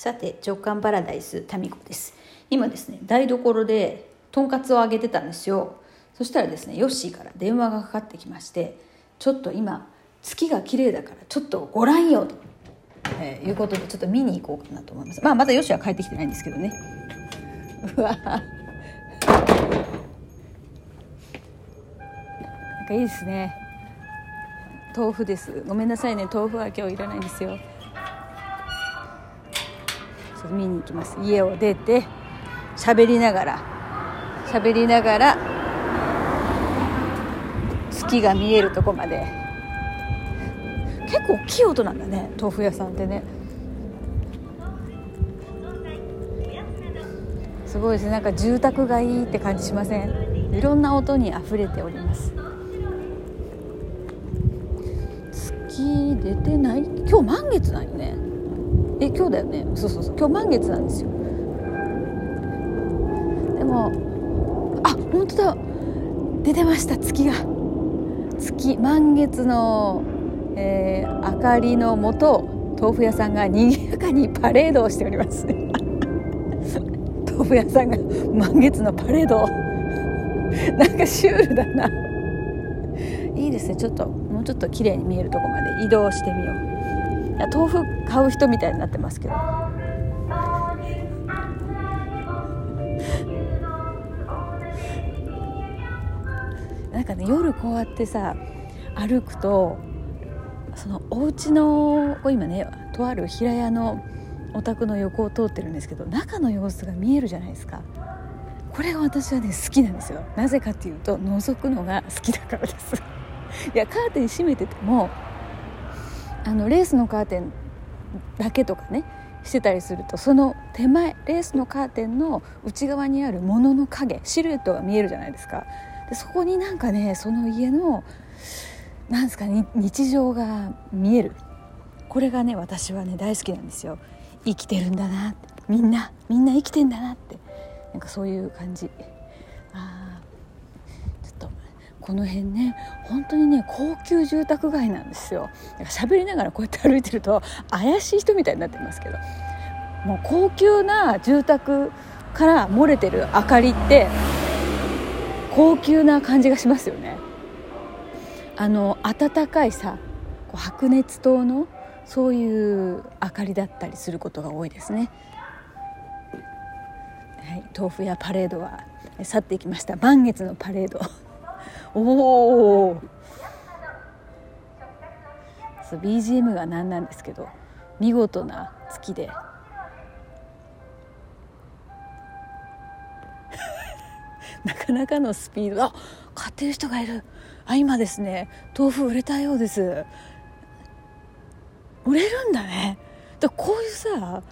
さて直感パラダイスタミコです。今ですね台所でとんかつを揚げてたんですよ。そしたらですねヨッシーから電話がかかってきましてちょっと今月が綺麗だからちょっとご覧よと、えー、いうことでちょっと見に行こうかなと思います。まあまだヨッシーは帰ってきてないんですけどね。うわ。なんかいいですね。豆腐です。ごめんなさいね。豆腐は今日いらないんですよ。ちょっと見に行きます。家を出て喋りながら喋りながら月が見えるとこまで。結構大きい音なんだね豆腐屋さんってね。すごいですね。なんか住宅がいいって感じしません？いろんな音にあふれております。月出てない？今日満月なんよね。え今日だよね？そうそうそう。今日満月なんですよ。でもあ本当だ。出てました月が。月満月の、えー、明かりのもと豆腐屋さんが賑やかにパレードをしております。豆腐屋さんが満月のパレードなんかシュールだな。いいですね。ちょっともうちょっと綺麗に見えるとこまで移動してみよう。豆腐買う人みたいになってますけど。なんかね夜こうやってさ歩くとそのお家の今ねとある平屋のお宅の横を通ってるんですけど中の様子が見えるじゃないですか。これが私はね好きなんですよ。なぜかっていうと覗くのが好きだからです。いやカーテン閉めててもあのレースのカーテンだけとかねしてたりするとその手前レースのカーテンの内側にあるものの影シルエットが見えるじゃないですか。でそこになんかねその家のなんですか日常が見える。これがね私はね大好きなんですよ。生きてるんだなみんなみんな生きてんだなって。なんかそういう感じ。あちょっとこの辺ね本当にね高級住宅街なんですよ。喋りながらこうやって歩いてると怪しい人みたいになってますけど。もう高級な住宅から漏れてる明かりって高級な感じがしますよね。あの暖かいさ白熱灯のそういう明かりだったりすることが多いですね、はい、豆腐やパレードは去っていきました。満月のパレード。おお BGM が何なんですけど見事な月で。なかなかのスピード。あ買ってる人がいる。あ今ですね。豆腐売れたようです。売れるんだね。だこういうさ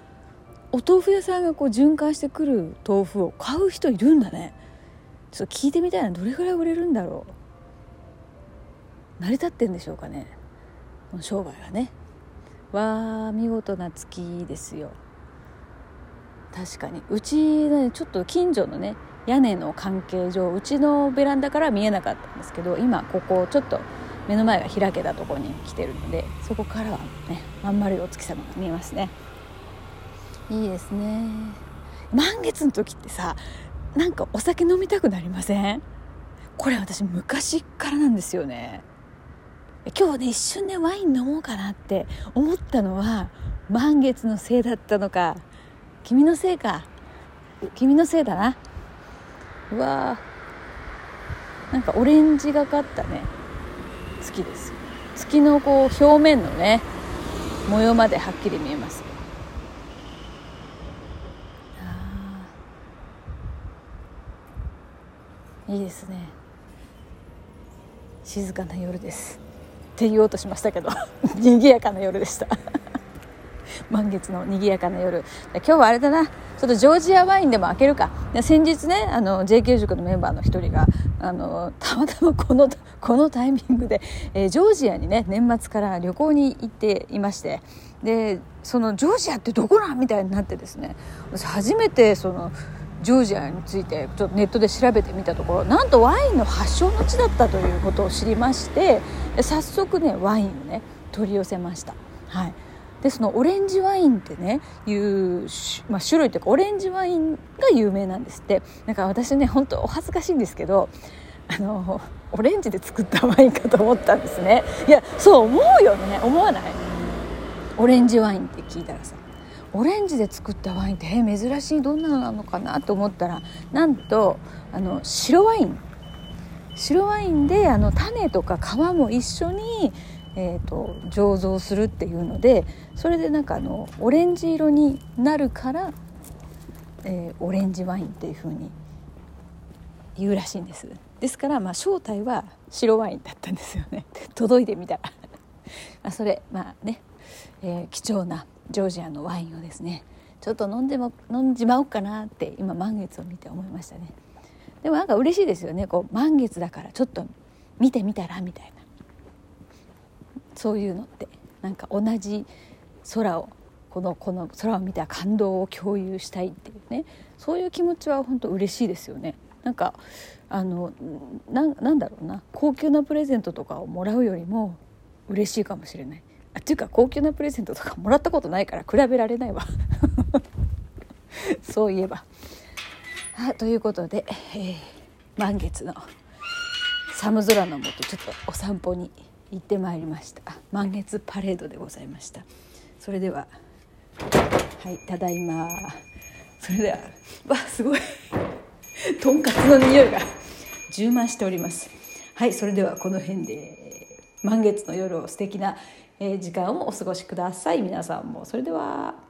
お豆腐屋さんがこう循環してくる豆腐を買う人いるんだね。ちょっと聞いてみたいなどれぐらい売れるんだろう。成り立ってんでしょうかね。この商売がね。わあ見事な月ですよ。確かに。うちねちょっと近所のね屋根の関係上うちのベランダから見えなかったんですけど今ここちょっと目の前が開けたとこに来てるのでそこからはねまん丸いお月様が見えますね。いいですね。満月の時ってさなんかお酒飲みたくなりません？これ私昔からなんですよね。今日ね一瞬でワイン飲もうかなって思ったのは満月のせいだったのか。君のせいか。君のせいだな。うわー。なんかオレンジがかったね。月です。月のこう表面のね模様まではっきり見えます。いいですね。静かな夜です。って言おうとしましたけど。賑やかな夜でした。満月の賑やかな夜。今日はあれだな。ちょっとジョージアワインでも開けるか。先日ねあの JK 塾のメンバーの一人があのたまたまこのこのタイミングで、えー、ジョージアにね年末から旅行に行っていまして。でそのジョージアってどこなんみたいになってですね。私初めてそのジョージアについてちょっとネットで調べてみたところなんとワインの発祥の地だったということを知りまして早速ねワインをね取り寄せました。はい。でそのオレンジワインってねいう、まあ、種類というかオレンジワインが有名なんですって。だか私ね本当お恥ずかしいんですけどあのオレンジで作ったワインかと思ったんですね。いやそう思うよね。思わない？オレンジワインって聞いたらさ。オレンジで作ったワインってえ珍しいどんなのなのかなと思ったらなんとあの白ワイン。白ワインであの種とか皮も一緒にえーと、醸造するっていうのでそれでなんかあのオレンジ色になるから、えー、オレンジワインっていうふうに言うらしいんです。ですからまあ正体は白ワインだったんですよね。届いてみたら。あそれまあね、えー、貴重なジョージアのワインをですねちょっと飲んでも飲んじまおうかなって今満月を見て思いましたね。でもなんか嬉しいですよね。こう満月だからちょっと見てみたらみたいな。そういうのってなんか同じ空をこのこの空を見た感動を共有したいっていうね。そういう気持ちは本当嬉しいですよね。なんかあのなんだろうな。高級なプレゼントとかをもらうよりも嬉しいかもしれない。っていうか高級なプレゼントとかもらったことないから比べられないわ。そういえば。あということで、えー、満月の寒空のもとちょっとお散歩に行ってまいりました。満月パレードでございました。それでははいただいま。それではわすごい。とんかつの匂いが充満しております。はいそれではこの辺で満月の夜を素敵な時間をお過ごしください。皆さんも。それでは。